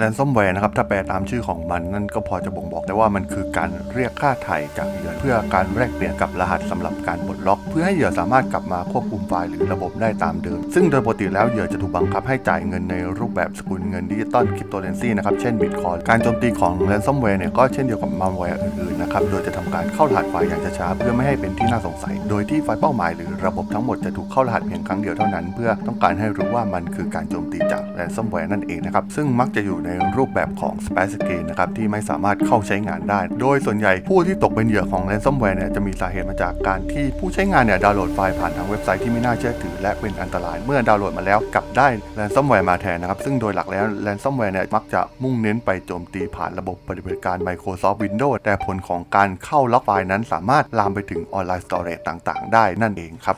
ransomware นะครับถ้าแปลตามชื่อของมันนั่นก็พอจะบ่งบอกได้ว่ามันคือการเรียกค่าไถ่จากเหยื่อเพื่อการแลกเปลี่ยนกับรหัสสำหรับการปลดล็อก เพื่อให้เหยื่อสามารถกลับมาควบคุมไฟล์หรือระบบได้ตามเดิม ซึ่งโดยปกติแล้วเหยื่อจะถูกบังคับให้จ่ายเงินในรูปแบบสกุลเงินดิจิตอลคริปโตเรนซีนะครับเช่นบิตคอยน์การโจมตีของ ransomware เนี่ยก็เช่นเดียวกับมัลแวร์อื่นๆนะครับโดยจะทำการเข้ารหัสไฟล์อย่างช้าๆเพื่อไม่ให้เป็นที่น่าสงสัย โดยที่ไฟล์เป้าหมายหรือระบบทั้งหมดจะถูกเข้ารหัสเพียงครั้งเดียวเท่านั้น เพื่อต้องการให้รู้ว่ามันคือการโจมตีจาก ransomware นั่นเองนะครับซึ่งมักจะอยู่ในรูปแบบของ splash screen นะครับที่ไม่สามารถเข้าใช้งานได้ โดยส่วนใหญ่ผู้ที่ตกเป็นเหยื่อของ ransomware เนี่ยจะมีสาเหตุมาจากการที่ผู้ใช้งานเนี่ยดาวน์โหลดไฟล์ผ่านทางเว็บไซต์ที่ไม่น่าเชื่อถือและเป็นอันตราย เมื่อดาวน์โหลดมาแล้วกลับได้ ransomware มาแทนนะครับซึ่งโดยหลักแล้ว ransomware เนี่ยมักจะมุ่งเน้นไปโจมตีผ่านระบบปฏิบัติการ Microsoft Windows แต่ผลของการเข้าล็อกไฟล์นั้นสามารถลามไปถึง online storage ต่าง ๆ ได้นั่นเองครับ